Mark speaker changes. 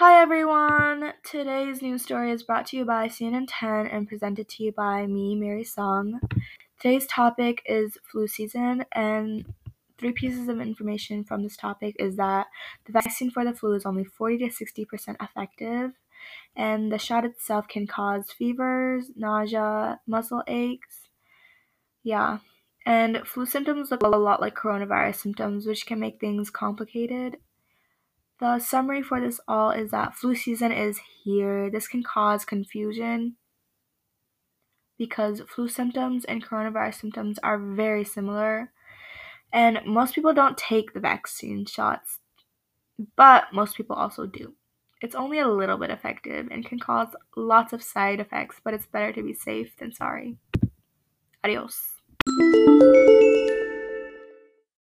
Speaker 1: Hi everyone! Today's news story is brought to you by CNN 10 and presented to you by me, Mary Song. Today's topic is flu season, and three pieces of information from this topic is that the vaccine for the flu is only 40 to 60% effective, and the shot itself can cause fevers, nausea, muscle aches. Yeah. And flu symptoms look a lot like coronavirus symptoms, which can make things complicated. The summary for this all is that flu season is here. This can cause confusion because flu symptoms and coronavirus symptoms are very similar. And most people don't take the vaccine shots, but most people also do. It's only a little bit effective and can cause lots of side effects, but it's better to be safe than sorry. Adios.